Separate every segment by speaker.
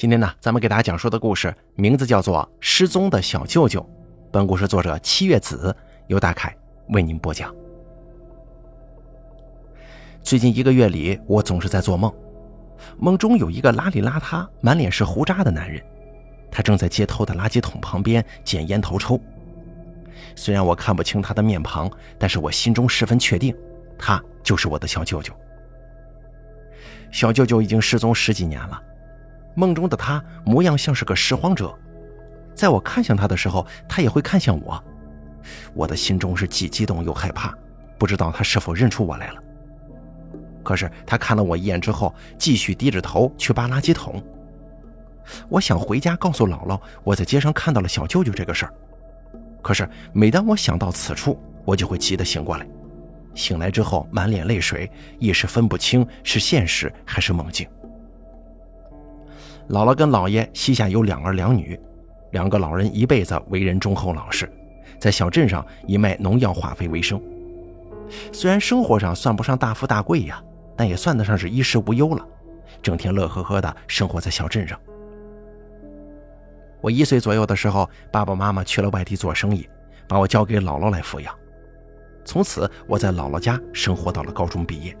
Speaker 1: 今天呢，咱们给大家讲述的故事名字叫做《失踪的小舅舅》。本故事作者七月子由大凯为您播讲。最近一个月里，我总是在做梦，梦中有一个邋里邋遢、满脸是胡渣的男人，他正在街头的垃圾桶旁边捡烟头抽。虽然我看不清他的面庞，但是我心中十分确定，他就是我的小舅舅。小舅舅已经失踪十几年了。梦中的他模样像是个拾荒者，在我看向他的时候，他也会看向我。我的心中是既激动又害怕，不知道他是否认出我来了。可是他看了我一眼之后，继续低着头去扒垃圾桶。我想回家告诉姥姥我在街上看到了小舅舅这个事儿，可是每当我想到此处，我就会急得醒过来。醒来之后满脸泪水，一时分不清是现实还是梦境。姥姥跟姥爷膝下有两儿两女，两个老人一辈子为人忠厚老实，在小镇上以卖农药化肥为生。虽然生活上算不上大富大贵呀，但也算得上是衣食无忧了，整天乐呵呵的生活在小镇上。我一岁左右的时候，爸爸妈妈去了外地做生意，把我交给姥姥来抚养。从此我在姥姥家生活到了高中毕业。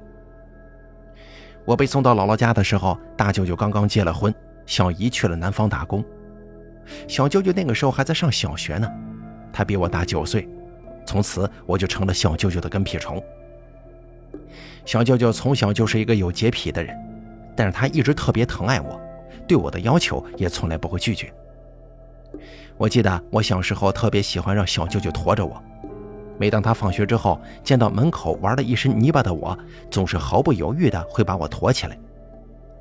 Speaker 1: 我被送到姥姥家的时候，大舅舅刚刚结了婚。小姨去了南方打工，小舅舅那个时候还在上小学呢，他比我大九岁，从此我就成了小舅舅的跟屁虫。小舅舅从小就是一个有洁癖的人，但是他一直特别疼爱我，对我的要求也从来不会拒绝。我记得我小时候特别喜欢让小舅舅驮着我，每当他放学之后见到门口玩的一身泥巴的我，总是毫不犹豫的会把我驮起来。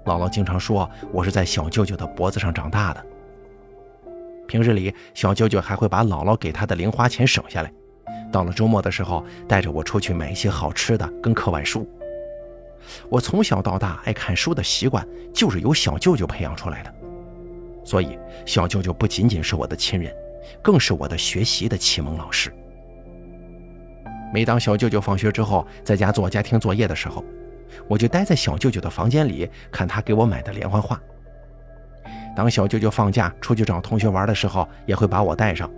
Speaker 1: 姥姥经常说，我是在小舅舅的脖子上长大的。平日里，小舅舅还会把姥姥给他的零花钱省下来，到了周末的时候，带着我出去买一些好吃的跟课外书。我从小到大爱看书的习惯，就是由小舅舅培养出来的。所以，小舅舅不仅仅是我的亲人，更是我的学习的启蒙老师。每当小舅舅放学之后在家做家庭作业的时候，我就待在小舅舅的房间里看他给我买的连环画。当小舅舅放假出去找同学玩的时候，也会把我带上。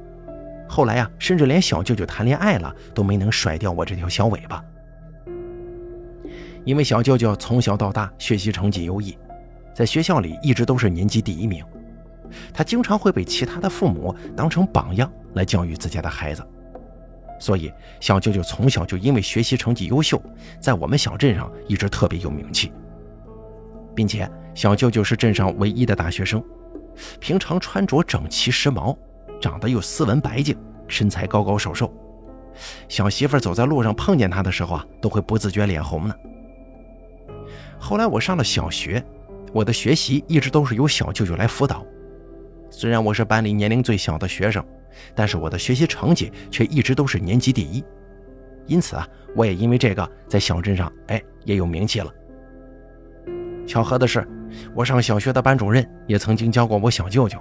Speaker 1: 后来呀，甚至连小舅舅谈恋爱了都没能甩掉我这条小尾巴。因为小舅舅从小到大学习成绩优异，在学校里一直都是年级第一名，他经常会被其他的父母当成榜样来教育自家的孩子。所以，小舅舅从小就因为学习成绩优秀，在我们小镇上一直特别有名气，并且小舅舅是镇上唯一的大学生，平常穿着整齐时髦，长得又斯文白净，身材高高瘦瘦，小媳妇走在路上碰见他的时候啊，都会不自觉脸红呢。后来我上了小学，我的学习一直都是由小舅舅来辅导，虽然我是班里年龄最小的学生。但是我的学习成绩却一直都是年级第一，因此啊，我也因为这个在小镇上哎也有名气了。巧合的是，我上小学的班主任也曾经教过我小舅舅，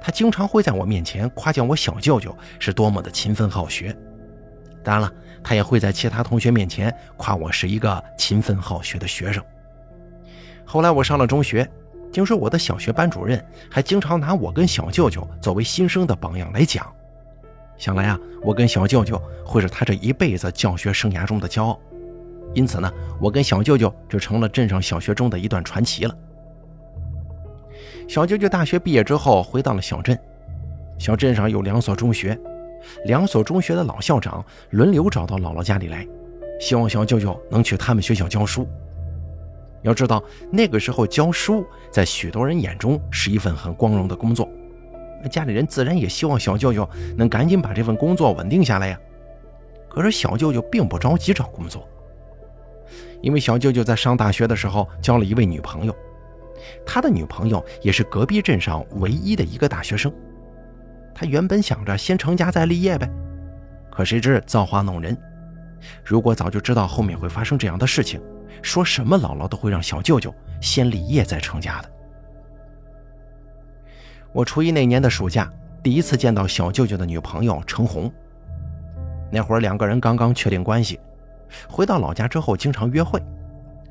Speaker 1: 他经常会在我面前夸奖我小舅舅是多么的勤奋好学。当然了，他也会在其他同学面前夸我是一个勤奋好学的学生。后来我上了中学。听说我的小学班主任还经常拿我跟小舅舅作为新生的榜样来讲，想来啊，我跟小舅舅会是他这一辈子教学生涯中的骄傲。因此呢，我跟小舅舅就成了镇上小学中的一段传奇了。小舅舅大学毕业之后回到了小镇，小镇上有两所中学，两所中学的老校长轮流找到姥姥家里来，希望小舅舅能去他们学校教书。要知道，那个时候教书在许多人眼中是一份很光荣的工作，家里人自然也希望小舅舅能赶紧把这份工作稳定下来呀。可是小舅舅并不着急找工作，因为小舅舅在上大学的时候交了一位女朋友，他的女朋友也是隔壁镇上唯一的一个大学生。他原本想着先成家再立业呗，可谁知造化弄人，如果早就知道后面会发生这样的事情。说什么姥姥都会让小舅舅先立业再成家的。我初一那年的暑假，第一次见到小舅舅的女朋友程红。那会儿两个人刚刚确定关系，回到老家之后经常约会，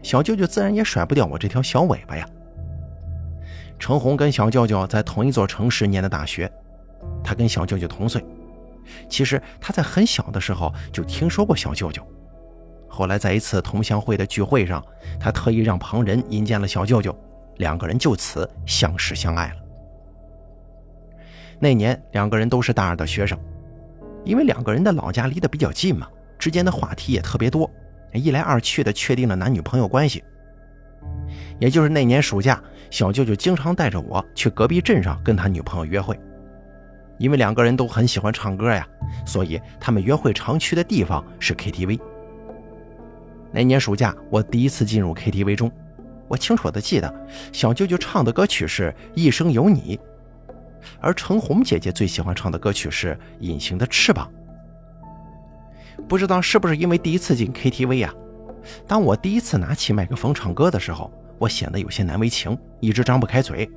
Speaker 1: 小舅舅自然也甩不掉我这条小尾巴呀。程红跟小舅舅在同一座城市念的大学，他跟小舅舅同岁。其实他在很小的时候就听说过小舅舅，后来在一次同乡会的聚会上，他特意让旁人引荐了小舅舅，两个人就此相识相爱了。那年两个人都是大二的学生，因为两个人的老家离得比较近嘛，之间的话题也特别多，一来二去的确定了男女朋友关系。也就是那年暑假，小舅舅经常带着我去隔壁镇上跟他女朋友约会。因为两个人都很喜欢唱歌呀，所以他们约会常去的地方是 KTV。那年暑假，我第一次进入 KTV 中，我清楚的记得小舅舅唱的歌曲是一生有你，而程红姐姐最喜欢唱的歌曲是隐形的翅膀。不知道是不是因为第一次进 KTV 呀？当我第一次拿起麦克风唱歌的时候，我显得有些难为情，一直张不开嘴。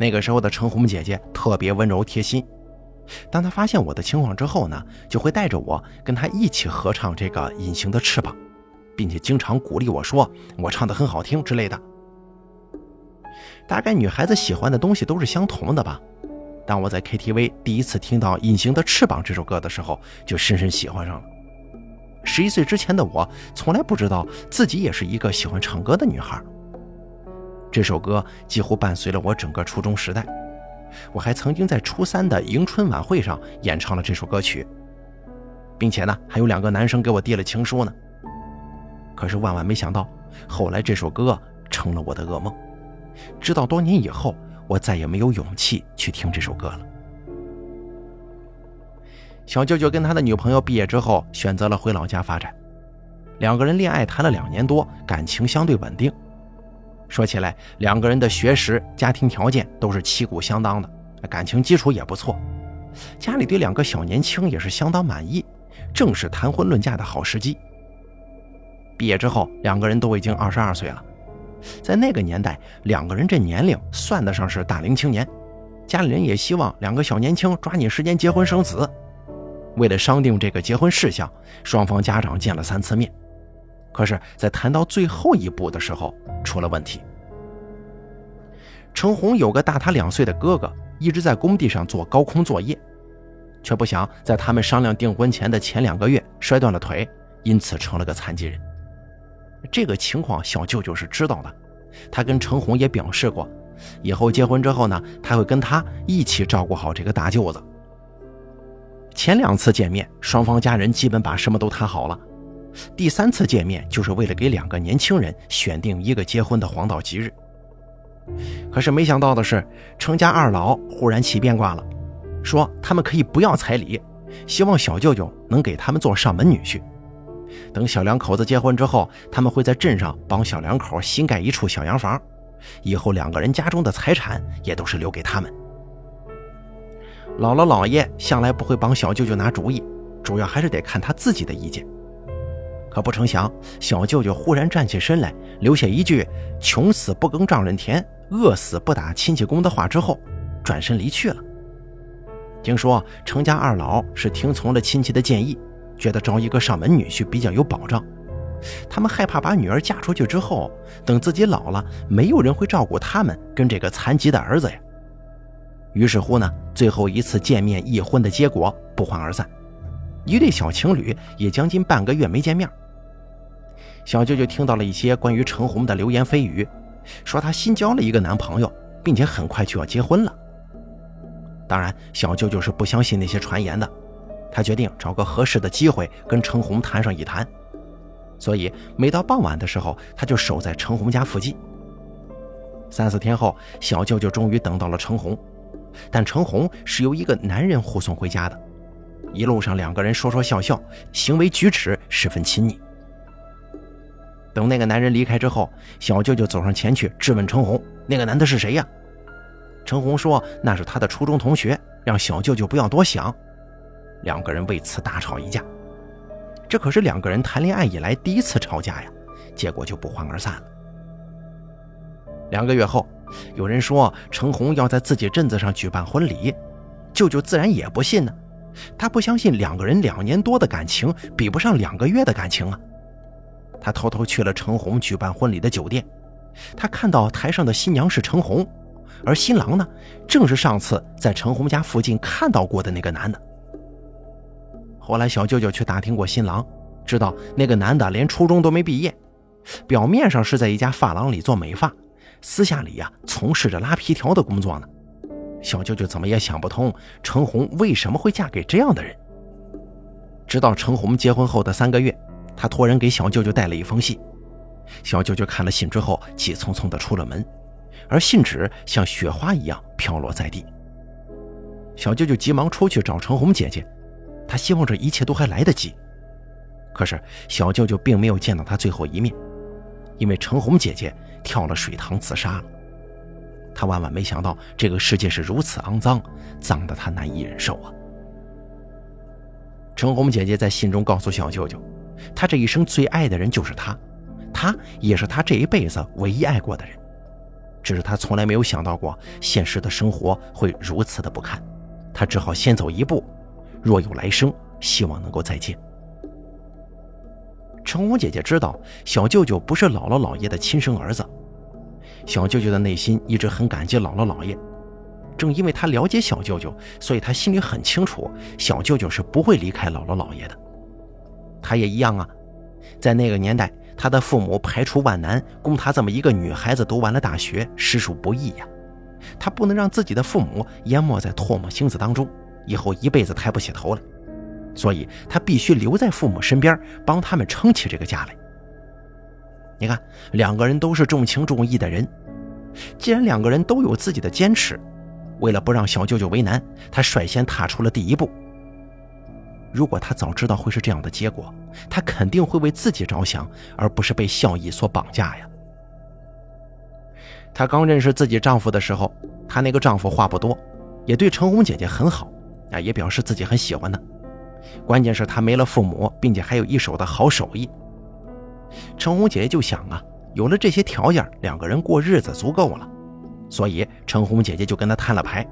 Speaker 1: 那个时候的陈红姐姐特别温柔贴心，当她发现我的情况之后呢，就会带着我跟她一起合唱这个《隐形的翅膀》，并且经常鼓励我说我唱的很好听之类的。大概女孩子喜欢的东西都是相同的吧。当我在 KTV 第一次听到《隐形的翅膀》这首歌的时候，就深深喜欢上了。十一岁之前的我，从来不知道自己也是一个喜欢唱歌的女孩。这首歌几乎伴随了我整个初中时代，我还曾经在初三的迎春晚会上演唱了这首歌曲，并且呢，还有两个男生给我递了情书呢。可是万万没想到，后来这首歌成了我的噩梦，直到多年以后，我再也没有勇气去听这首歌了。小舅舅跟他的女朋友毕业之后，选择了回老家发展，两个人恋爱谈了两年多，感情相对稳定。说起来，两个人的学识、家庭条件都是旗鼓相当的，感情基础也不错。家里对两个小年轻也是相当满意，正是谈婚论嫁的好时机。毕业之后，两个人都已经二十二岁了，在那个年代，两个人这年龄算得上是大龄青年。家里人也希望两个小年轻抓紧时间结婚生子。为了商定这个结婚事项，双方家长见了三次面。可是，在谈到最后一步的时候，出了问题。程红有个大他两岁的哥哥，一直在工地上做高空作业，却不想在他们商量订婚前的前两个月摔断了腿，因此成了个残疾人。这个情况，小舅舅是知道的，他跟程红也表示过，以后结婚之后呢，他会跟他一起照顾好这个大舅子。前两次见面，双方家人基本把什么都谈好了。第三次见面就是为了给两个年轻人选定一个结婚的黄道吉日。可是没想到的是，程家二老忽然起变卦了，说他们可以不要彩礼，希望小舅舅能给他们做上门女婿。等小两口子结婚之后，他们会在镇上帮小两口新盖一处小洋房，以后两个人家中的财产也都是留给他们。姥姥姥爷向来不会帮小舅舅拿主意，主要还是得看他自己的意见。可不成想，小舅舅忽然站起身来，留下一句“穷死不耕丈人田，饿死不打亲戚工”的话之后，转身离去了。听说程家二老是听从了亲戚的建议，觉得招一个上门女婿比较有保障。他们害怕把女儿嫁出去之后，等自己老了，没有人会照顾他们跟这个残疾的儿子呀。于是乎呢，最后一次见面议婚的结果不欢而散，一对小情侣也将近半个月没见面。小舅舅听到了一些关于程红的流言蜚语，说她新交了一个男朋友，并且很快就要结婚了。当然，小舅舅是不相信那些传言的，他决定找个合适的机会跟程红谈上一谈。所以，每到傍晚的时候，他就守在程红家附近。三四天后，小舅舅终于等到了程红，但程红是由一个男人护送回家的。一路上，两个人说说笑笑，行为举止十分亲昵。等那个男人离开之后，小舅舅走上前去质问程红：“那个男的是谁呀？”程红说：“那是他的初中同学，让小舅舅不要多想。”两个人为此大吵一架。这可是两个人谈恋爱以来第一次吵架呀，结果就不欢而散了。两个月后，有人说程红要在自己镇子上举办婚礼，舅舅自然也不信呢，他不相信两个人两年多的感情比不上两个月的感情啊。他偷偷去了程红举办婚礼的酒店，他看到台上的新娘是程红，而新郎呢，正是上次在陈红家附近看到过的那个男的。后来小舅舅去打听过新郎，知道那个男的连初中都没毕业，表面上是在一家发廊里做美发，私下里呀从事着拉皮条的工作呢。小舅舅怎么也想不通陈红为什么会嫁给这样的人。直到陈红结婚后的三个月，他托人给小舅舅带了一封信。小舅舅看了信之后，急匆匆地出了门，而信纸像雪花一样飘落在地。小舅舅急忙出去找陈红姐姐，他希望这一切都还来得及。可是小舅舅并没有见到他最后一面，因为陈红姐姐跳了水塘自杀了。他万万没想到，这个世界是如此肮脏，脏得他难以忍受啊！陈红姐姐在信中告诉小舅舅，她这一生最爱的人就是他，他也是他这一辈子唯一爱过的人。只是他从来没有想到过，现实的生活会如此的不堪，他只好先走一步，若有来生，希望能够再见。陈红姐姐知道，小舅舅不是姥姥姥爷的亲生儿子。小舅舅的内心一直很感激姥姥姥爷，正因为他了解小舅舅，所以他心里很清楚，小舅舅是不会离开姥姥姥爷的。他也一样啊，在那个年代，他的父母排除万难，供他这么一个女孩子读完了大学，实属不易呀。他不能让自己的父母淹没在唾沫星子当中，以后一辈子抬不起头来，所以他必须留在父母身边，帮他们撑起这个家来。你看，两个人都是重情重义的人，既然两个人都有自己的坚持，为了不让小舅舅为难，他率先踏出了第一步。如果他早知道会是这样的结果，他肯定会为自己着想，而不是被孝义所绑架呀。她刚认识自己丈夫的时候，她那个丈夫话不多，也对陈红姐姐很好，啊，也表示自己很喜欢她。关键是她没了父母，并且还有一手的好手艺。陈红姐姐就想啊，有了这些条件，两个人过日子足够了，所以陈红姐姐就跟他摊了牌。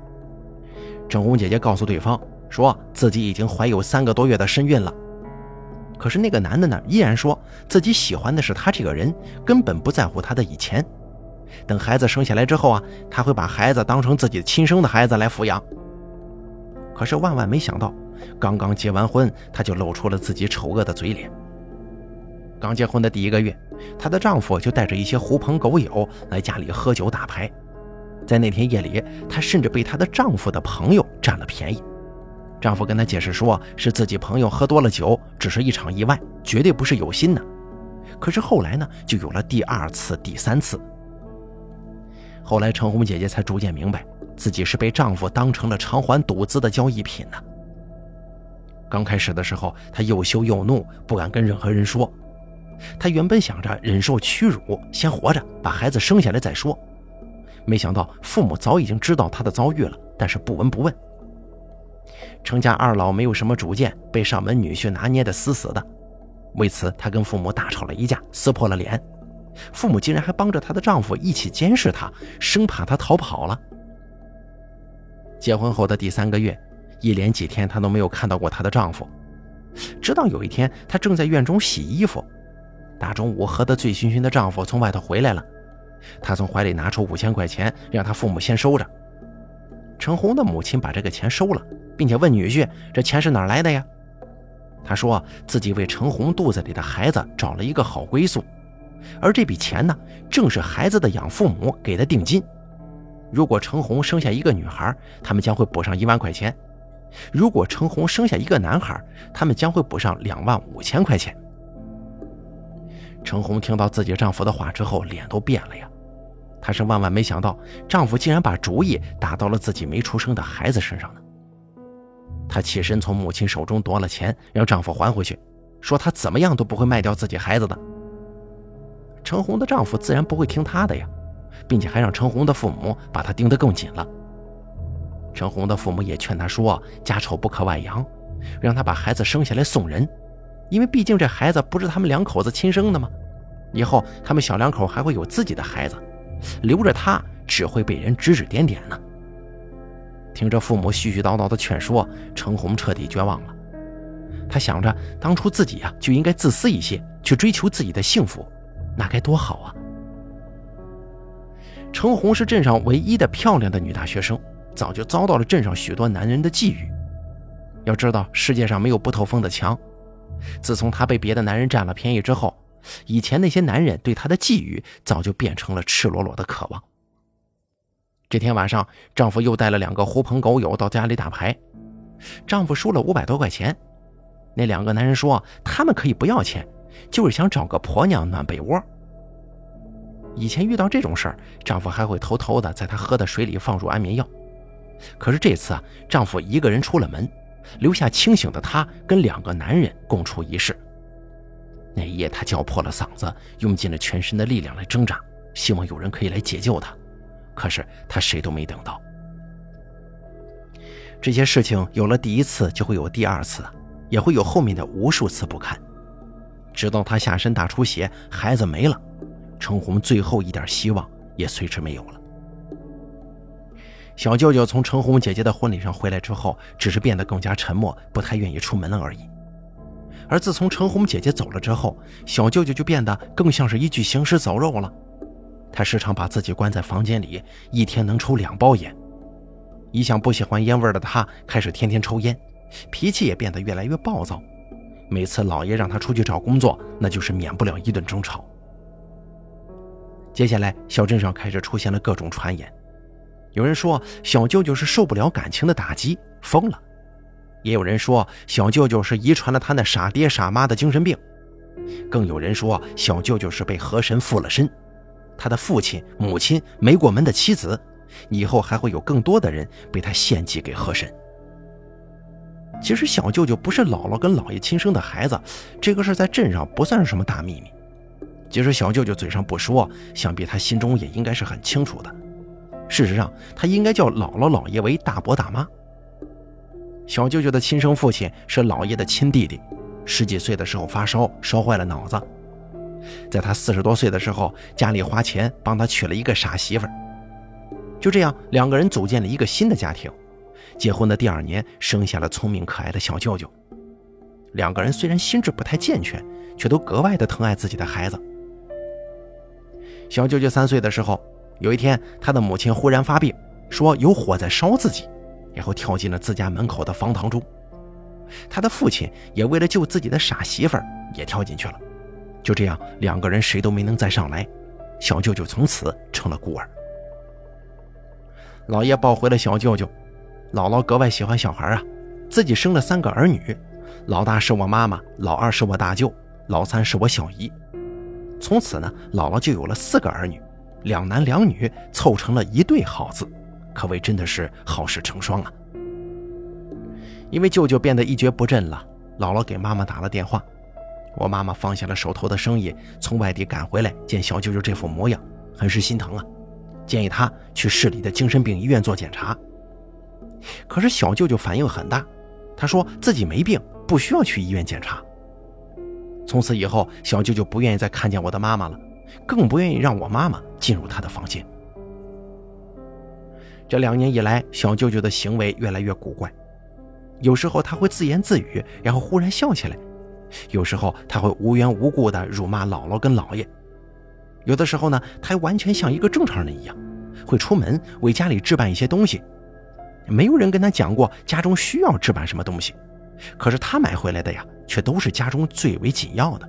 Speaker 1: 陈红姐姐告诉对方，说自己已经怀有三个多月的身孕了。可是那个男的呢，依然说自己喜欢的是他这个人，根本不在乎他的以前。等孩子生下来之后啊，他会把孩子当成自己亲生的孩子来抚养。可是万万没想到，刚刚结完婚，他就露出了自己丑恶的嘴脸。刚结婚的第一个月，她的丈夫就带着一些狐朋狗友来家里喝酒打牌。在那天夜里，她甚至被她的丈夫的朋友占了便宜。丈夫跟她解释说，是自己朋友喝多了酒，只是一场意外，绝对不是有心的。可是后来呢，就有了第二次、第三次。后来陈红姐姐才逐渐明白，自己是被丈夫当成了偿还赌资的交易品呢。刚开始的时候，她又羞又怒，不敢跟任何人说。她原本想着忍受屈辱，先活着把孩子生下来再说，没想到父母早已经知道她的遭遇了，但是不闻不问。程家二老没有什么主见，被上门女婿拿捏得死死的，为此她跟父母大吵了一架，撕破了脸。父母竟然还帮着她的丈夫一起监视她，生怕她逃跑了。结婚后的第三个月，一连几天她都没有看到过她的丈夫，直到有一天，她正在院中洗衣服。大中午喝得醉醺醺的丈夫从外头回来了，她从怀里拿出五千块钱，让他父母先收着。陈红的母亲把这个钱收了，并且问女婿：“这钱是哪来的呀？”他说自己为陈红肚子里的孩子找了一个好归宿，而这笔钱呢，正是孩子的养父母给的定金。如果陈红生下一个女孩，他们将会补上一万块钱；如果陈红生下一个男孩，他们将会补上两万五千块钱。陈红听到自己丈夫的话之后，脸都变了呀。她是万万没想到，丈夫竟然把主意打到了自己没出生的孩子身上呢。她起身从母亲手中夺了钱，让丈夫还回去，说她怎么样都不会卖掉自己孩子的。陈红的丈夫自然不会听她的呀，并且还让陈红的父母把她盯得更紧了。陈红的父母也劝她说：“家丑不可外扬，让她把孩子生下来送人。”因为毕竟这孩子不是他们两口子亲生的吗？以后他们小两口还会有自己的孩子，留着他只会被人指指点点呢。听着父母絮絮叨叨的劝说，程红彻底绝望了。他想着，当初自己呀就应该自私一些，去追求自己的幸福，那该多好啊！程红是镇上唯一的漂亮的女大学生，早就遭到了镇上许多男人的觊觎。要知道，世界上没有不透风的墙。自从她被别的男人占了便宜之后，以前那些男人对她的觊觎早就变成了赤裸裸的渴望。这天晚上，丈夫又带了两个狐朋狗友到家里打牌，丈夫输了五百多块钱。那两个男人说，他们可以不要钱，就是想找个婆娘暖被窝。以前遇到这种事儿，丈夫还会偷偷的在她喝的水里放入安眠药。可是这次啊，丈夫一个人出了门，留下清醒的她跟两个男人共处一室。那一夜，她叫破了嗓子，用尽了全身的力量来挣扎，希望有人可以来解救她。可是他谁都没等到。这些事情有了第一次，就会有第二次，也会有后面的无数次不堪，直到他下身大出血，孩子没了，程红最后一点希望也随之没有了。小舅舅从程红姐姐的婚礼上回来之后，只是变得更加沉默，不太愿意出门了而已。而自从程红姐姐走了之后，小舅舅就变得更像是一具行尸走肉了。他时常把自己关在房间里，一天能抽两包烟。一向不喜欢烟味的他，开始天天抽烟，脾气也变得越来越暴躁。每次老爷让他出去找工作，那就是免不了一顿争吵。接下来，小镇上开始出现了各种传言，有人说小舅舅是受不了感情的打击疯了，也有人说小舅舅是遗传了他那傻爹傻妈的精神病，更有人说小舅舅是被河神附了身。他的父亲、母亲没过门的妻子，以后还会有更多的人被他献祭给河神。其实小舅舅不是姥姥跟姥爷亲生的孩子，这个事在镇上不算是什么大秘密。即使小舅舅嘴上不说，想必他心中也应该是很清楚的。事实上，他应该叫姥姥姥爷为大伯大妈。小舅舅的亲生父亲是姥爷的亲弟弟，十几岁的时候发烧，烧坏了脑子。在他四十多岁的时候，家里花钱帮他娶了一个傻媳妇儿。就这样，两个人组建了一个新的家庭。结婚的第二年，生下了聪明可爱的小舅舅。两个人虽然心智不太健全，却都格外的疼爱自己的孩子。小舅舅三岁的时候，有一天，他的母亲忽然发病，说有火在烧自己，然后跳进了自家门口的方塘中。他的父亲也为了救自己的傻媳妇儿，也跳进去了。就这样，两个人谁都没能再上来，小舅舅从此成了孤儿。老爷抱回了小舅舅，姥姥格外喜欢小孩啊，自己生了三个儿女，老大是我妈妈，老二是我大舅，老三是我小姨。从此呢，姥姥就有了四个儿女，两男两女，凑成了一对好字，可谓真的是好事成双啊。因为舅舅变得一蹶不振了，姥姥给妈妈打了电话。我妈妈放下了手头的生意，从外地赶回来，见小舅舅这副模样，很是心疼啊，建议他去市里的精神病医院做检查。可是小舅舅反应很大，他说自己没病，不需要去医院检查。从此以后，小舅舅不愿意再看见我的妈妈了，更不愿意让我妈妈进入他的房间。这两年以来，小舅舅的行为越来越古怪，有时候他会自言自语，然后忽然笑起来。有时候他会无缘无故的辱骂姥姥跟姥爷，有的时候呢，他完全像一个正常人一样，会出门为家里置办一些东西。没有人跟他讲过家中需要置办什么东西，可是他买回来的呀，却都是家中最为紧要的。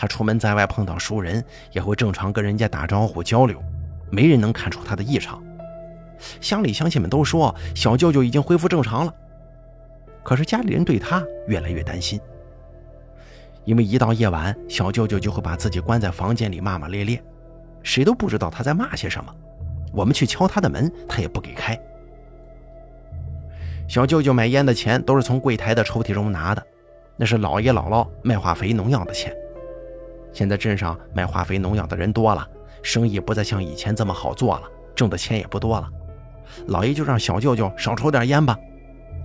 Speaker 1: 他出门在外碰到熟人，也会正常跟人家打招呼交流，没人能看出他的异常。乡里乡亲们都说小舅舅已经恢复正常了。可是家里人对他越来越担心，因为一到夜晚，小舅舅就会把自己关在房间里骂骂咧咧，谁都不知道他在骂些什么。我们去敲他的门，他也不给开。小舅舅买烟的钱都是从柜台的抽屉中拿的，那是姥爷姥姥卖化肥农药的钱。现在镇上卖化肥农药的人多了，生意不再像以前这么好做了，挣的钱也不多了。老爷就让小舅舅少抽点烟吧。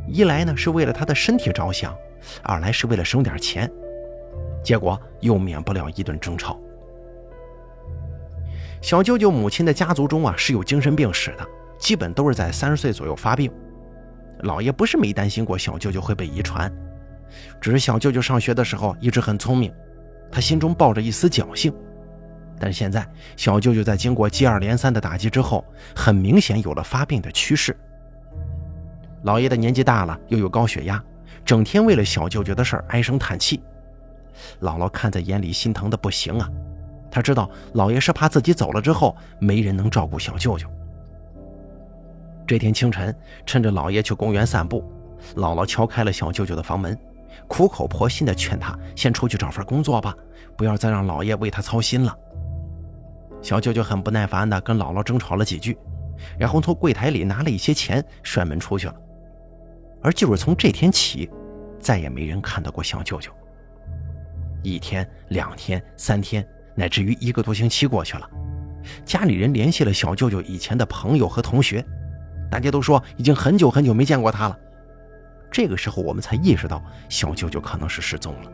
Speaker 1: 一来呢是为了他的身体着想，二来是为了省点钱，结果又免不了一顿争吵。小舅舅母亲的家族中啊是有精神病史的，基本都是在三十岁左右发病。老爷不是没担心过小舅舅会被遗传，只是小舅舅上学的时候一直很聪明，他心中抱着一丝侥幸。但是现在小舅舅在经过接二连三的打击之后，很明显有了发病的趋势。老爷的年纪大了，又有高血压，整天为了小舅舅的事儿唉声叹气。姥姥看在眼里，心疼的不行啊。她知道老爷是怕自己走了之后没人能照顾小舅舅。这天清晨，趁着老爷去公园散步，姥姥敲开了小舅舅的房门，苦口婆心地劝他先出去找份工作吧，不要再让姥爷为他操心了。小舅舅很不耐烦地跟姥姥争吵了几句，然后从柜台里拿了一些钱，摔门出去了。而就是从这天起，再也没人看到过小舅舅。一天、两天、三天，乃至于一个多星期过去了，家里人联系了小舅舅以前的朋友和同学。大家都说已经很久很久没见过他了，这个时候我们才意识到小舅舅可能是失踪了。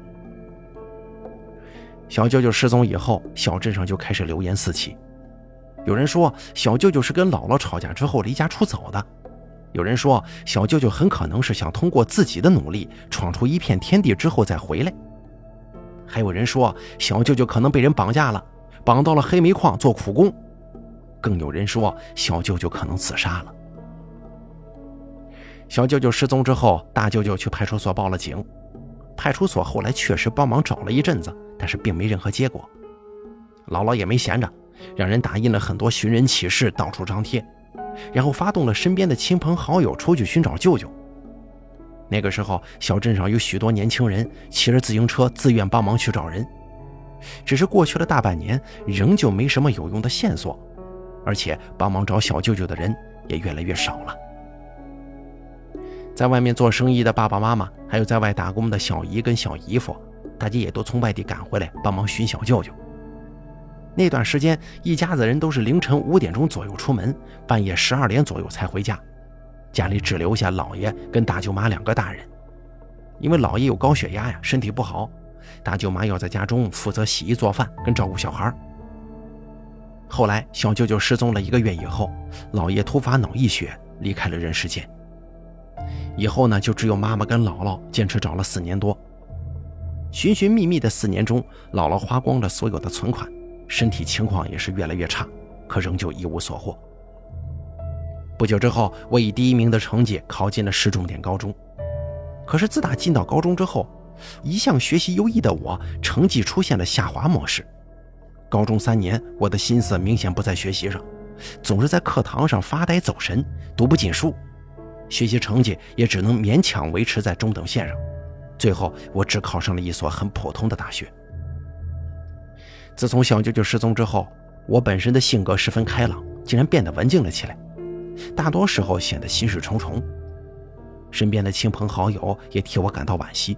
Speaker 1: 小舅舅失踪以后，小镇上就开始流言四起，有人说小舅舅是跟姥姥吵架之后离家出走的，有人说小舅舅很可能是想通过自己的努力闯出一片天地之后再回来，还有人说小舅舅可能被人绑架了，绑到了黑煤矿做苦工，更有人说小舅舅可能自杀了。小舅舅失踪之后，大舅舅去派出所报了警。派出所后来确实帮忙找了一阵子，但是并没任何结果。姥姥也没闲着，让人打印了很多寻人启事，到处张贴，然后发动了身边的亲朋好友出去寻找舅舅。那个时候，小镇上有许多年轻人骑着自行车自愿帮忙去找人，只是过去了大半年，仍旧没什么有用的线索，而且帮忙找小舅舅的人也越来越少了。在外面做生意的爸爸妈妈，还有在外打工的小姨跟小姨夫，大家也都从外地赶回来帮忙寻小舅舅。那段时间，一家子人都是凌晨五点钟左右出门，半夜十二点左右才回家，家里只留下姥爷跟大舅妈两个大人。因为姥爷有高血压呀，身体不好，大舅妈要在家中负责洗衣做饭跟照顾小孩。后来，小舅舅失踪了一个月以后，姥爷突发脑溢血，离开了人世间。以后呢，就只有妈妈跟姥姥坚持找了四年多。寻寻觅觅的四年中，姥姥花光了所有的存款，身体情况也是越来越差，可仍旧一无所获。不久之后，我以第一名的成绩考进了市重点高中。可是自打进到高中之后，一向学习优异的我，成绩出现了下滑模式。高中三年，我的心思明显不在学习上，总是在课堂上发呆走神，读不进书。学习成绩也只能勉强维持在中等线上，最后我只考上了一所很普通的大学。自从小舅舅失踪之后，我本身的性格十分开朗，竟然变得文静了起来，大多时候显得心事重重。身边的亲朋好友也替我感到惋惜，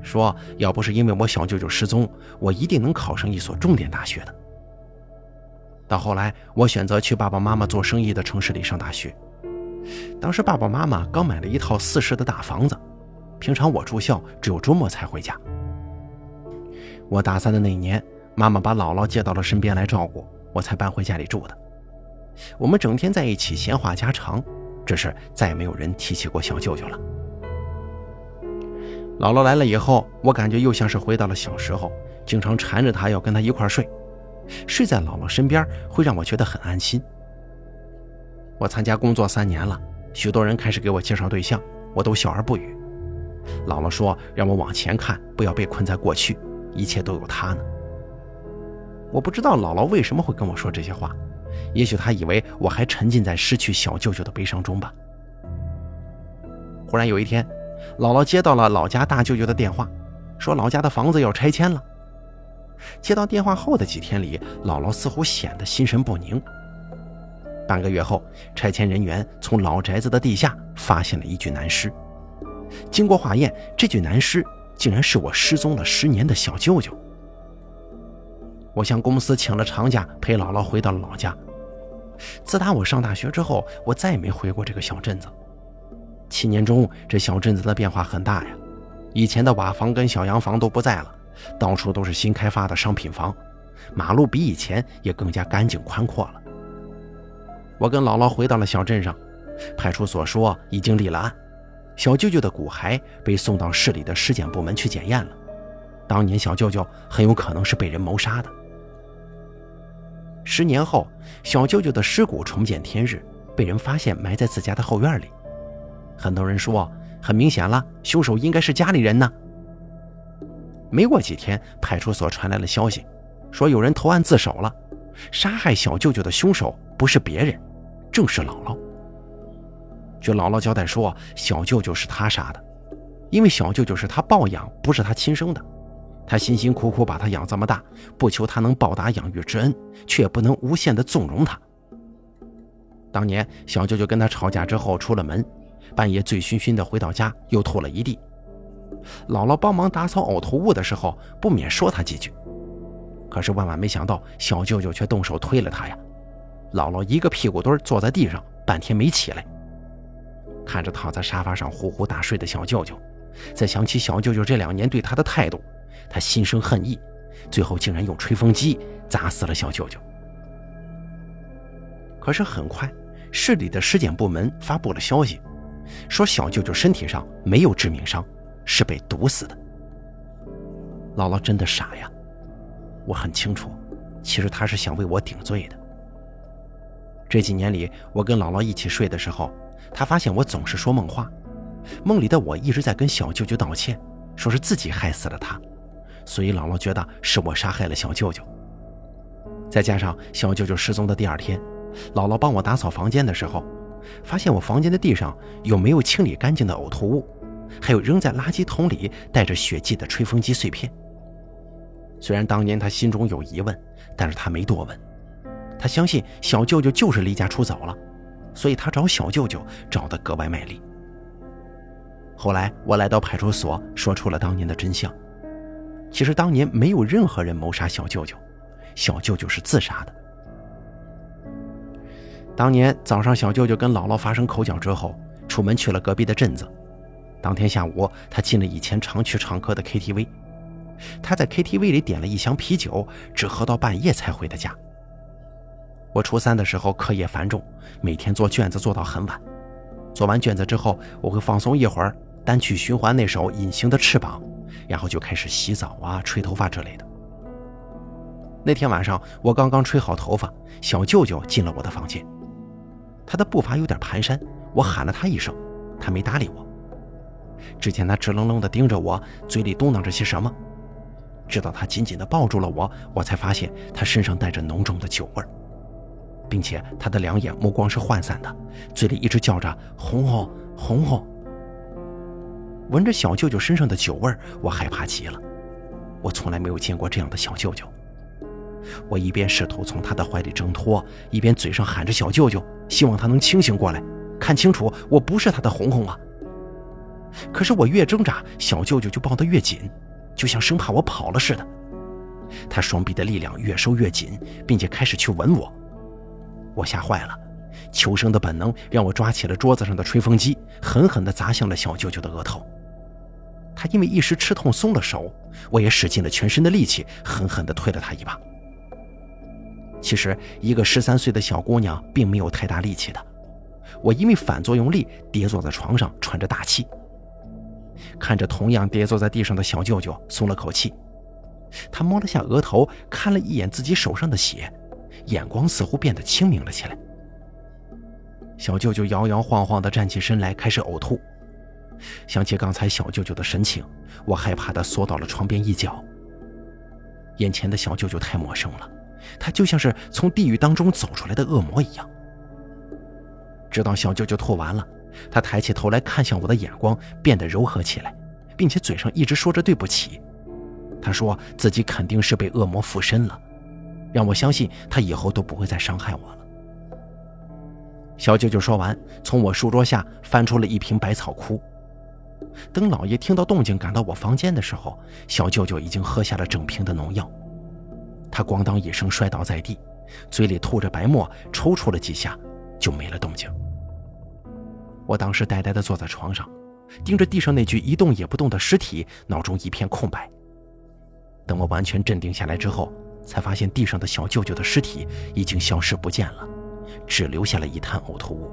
Speaker 1: 说要不是因为我小舅舅失踪，我一定能考上一所重点大学的。到后来，我选择去爸爸妈妈做生意的城市里上大学。当时爸爸妈妈刚买了一套四室的大房子，平常我住校，只有周末才回家。我大三的那年，妈妈把姥姥接到了身边来照顾，我才搬回家里住的。我们整天在一起闲话家常，只是再也没有人提起过小舅舅了。姥姥来了以后，我感觉又像是回到了小时候，经常缠着她要跟她一块睡，睡在姥姥身边会让我觉得很安心。我参加工作三年了，许多人开始给我介绍对象，我都笑而不语。姥姥说让我往前看，不要被困在过去，一切都有他呢。我不知道姥姥为什么会跟我说这些话，也许她以为我还沉浸在失去小舅舅的悲伤中吧。忽然有一天，姥姥接到了老家大舅舅的电话，说老家的房子要拆迁了。接到电话后的几天里，姥姥似乎显得心神不宁。半个月后，拆迁人员从老宅子的地下发现了一具男尸。经过化验，这具男尸竟然是我失踪了十年的小舅舅。我向公司请了长假，陪姥姥回到了老家。自打我上大学之后，我再也没回过这个小镇子。七年中，这小镇子的变化很大呀，以前的瓦房跟小洋房都不在了，到处都是新开发的商品房，马路比以前也更加干净宽阔了。我跟姥姥回到了小镇上，派出所说已经立了案，小舅舅的骨骸被送到市里的尸检部门去检验了。当年小舅舅很有可能是被人谋杀的。十年后，小舅舅的尸骨重见天日，被人发现埋在自家的后院里。很多人说，很明显了，凶手应该是家里人呢。没过几天，派出所传来了消息，说有人投案自首了，杀害小舅舅的凶手不是别人，正是姥姥。据姥姥交代说，小舅舅是他杀的，因为小舅舅是他抱养，不是他亲生的。他辛辛苦苦把他养这么大，不求他能报答养育之恩，却不能无限的纵容他。当年小舅舅跟他吵架之后出了门，半夜醉醺醺的回到家，又吐了一地。姥姥帮忙打扫呕吐物的时候，不免说他几句。可是万万没想到，小舅舅却动手推了他呀！姥姥一个屁股墩坐在地上，半天没起来。看着躺在沙发上呼呼大睡的小舅舅，再想起小舅舅这两年对他的态度，他心生恨意，最后竟然用吹风机砸死了小舅舅。可是很快，市里的尸检部门发布了消息，说小舅舅身体上没有致命伤，是被毒死的。姥姥真的傻呀！我很清楚，其实她是想为我顶罪的。这几年里，我跟姥姥一起睡的时候。她发现我总是说梦话，梦里的我一直在跟小舅舅道歉，说是自己害死了他，所以姥姥觉得是我杀害了小舅舅。再加上小舅舅失踪的第二天，姥姥帮我打扫房间的时候，发现我房间的地上有没有清理干净的呕吐物，还有扔在垃圾桶里带着血迹的吹风机碎片。虽然当年他心中有疑问，但是他没多问，他相信小舅舅就是离家出走了。所以他找小舅舅找得格外卖力。后来我来到派出所，说出了当年的真相。其实当年没有任何人谋杀小舅舅，小舅舅是自杀的。当年早上，小舅舅跟姥姥发生口角之后，出门去了隔壁的镇子。当天下午，他进了以前常去唱歌的 KTV。他在 KTV 里点了一箱啤酒，只喝到半夜才回的家。我初三的时候课业繁重，每天做卷子做到很晚。做完卷子之后，我会放松一会儿，单曲循环那首《隐形的翅膀》，然后就开始洗澡啊、吹头发之类的。那天晚上，我刚刚吹好头发，小舅舅进了我的房间。他的步伐有点蹒跚，我喊了他一声，他没搭理我。只见他直愣愣地盯着我，嘴里嘟囔着些什么。直到他紧紧地抱住了我，我才发现他身上带着浓重的酒味儿。并且他的两眼目光是涣散的，嘴里一直叫着“红红红红”。闻着小舅舅身上的酒味我害怕极了。我从来没有见过这样的小舅舅。我一边试图从他的怀里挣脱，一边嘴上喊着“小舅舅”，希望他能清醒过来，看清楚我不是他的红红啊。可是我越挣扎，小舅舅就抱得越紧，就像生怕我跑了似的。他双臂的力量越收越紧，并且开始去吻我。我吓坏了，求生的本能让我抓起了桌子上的吹风机，狠狠地砸向了小舅舅的额头。他因为一时吃痛松了手，我也使尽了全身的力气，狠狠地推了他一把。其实，一个十三岁的小姑娘并没有太大力气的，我因为反作用力跌坐在床上，喘着大气。看着同样跌坐在地上的小舅舅，松了口气。他摸了下额头，看了一眼自己手上的血。眼光似乎变得清明了起来。小舅舅摇摇晃晃地站起身来，开始呕吐。想起刚才小舅舅的神情，我害怕地缩到了床边一角。眼前的小舅舅太陌生了，他就像是从地狱当中走出来的恶魔一样。直到小舅舅吐完了，他抬起头来看向我的眼光变得柔和起来，并且嘴上一直说着对不起。他说自己肯定是被恶魔附身了。让我相信他以后都不会再伤害我了。小舅舅说完，从我书桌下翻出了一瓶百草枯。等老爷听到动静赶到我房间的时候，小舅舅已经喝下了整瓶的农药。他咣当一声摔倒在地，嘴里吐着白沫，抽搐了几下，就没了动静。我当时呆呆地坐在床上，盯着地上那具一动也不动的尸体，脑中一片空白。等我完全镇定下来之后，才发现地上的小舅舅的尸体已经消失不见了，只留下了一滩呕吐物。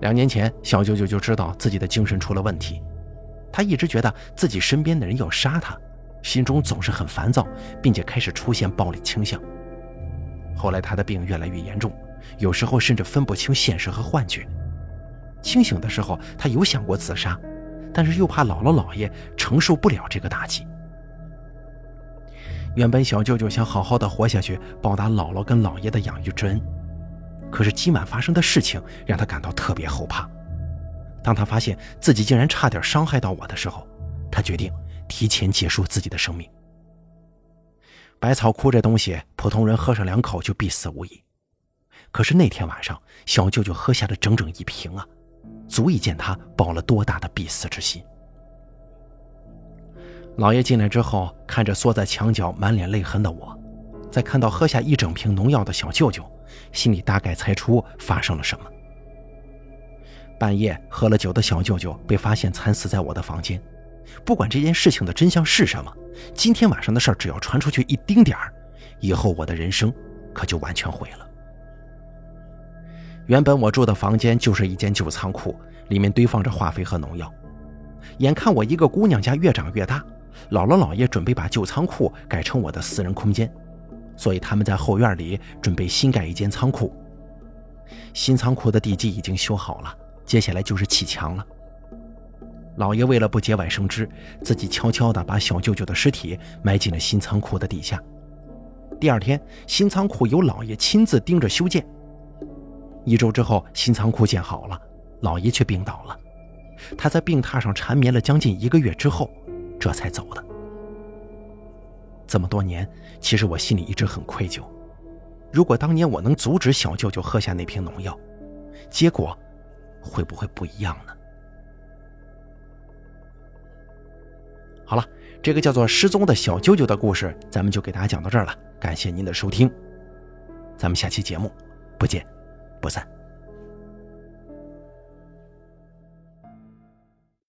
Speaker 1: 两年前，小舅舅就知道自己的精神出了问题，他一直觉得自己身边的人要杀他，心中总是很烦躁，并且开始出现暴力倾向。后来他的病越来越严重，有时候甚至分不清现实和幻觉。清醒的时候，他有想过自杀，但是又怕姥姥姥爷承受不了这个打击。原本小舅舅想好好的活下去，报答姥姥跟姥爷的养育之恩，可是今晚发生的事情让他感到特别后怕。当他发现自己竟然差点伤害到我的时候，他决定提前结束自己的生命。百草枯这东西，普通人喝上两口就必死无疑，可是那天晚上，小舅舅喝下了整整一瓶啊！足以见他抱了多大的必死之心。老爷进来之后，看着缩在墙角、满脸泪痕的我，再看到喝下一整瓶农药的小舅舅，心里大概猜出发生了什么。半夜喝了酒的小舅舅被发现惨死在我的房间。不管这件事情的真相是什么，今天晚上的事儿只要传出去一丁点儿，以后我的人生可就完全毁了。原本我住的房间就是一间旧仓库，里面堆放着化肥和农药。眼看我一个姑娘家越长越大，姥姥姥爷准备把旧仓库改成我的私人空间，所以他们在后院里准备新盖一间仓库。新仓库的地基已经修好了，接下来就是砌墙了。老爷为了不节外生枝，自己悄悄地把小舅舅的尸体埋进了新仓库的底下。第二天，新仓库由老爷亲自盯着修建。一周之后，新仓库建好了，老爷却病倒了。他在病榻上缠绵了将近一个月之后，这才走的。这么多年，其实我心里一直很愧疚。如果当年我能阻止小舅舅喝下那瓶农药，结果会不会不一样呢？好了，这个叫做失踪的小舅舅的故事，咱们就给大家讲到这儿了。感谢您的收听，咱们下期节目不见。不散。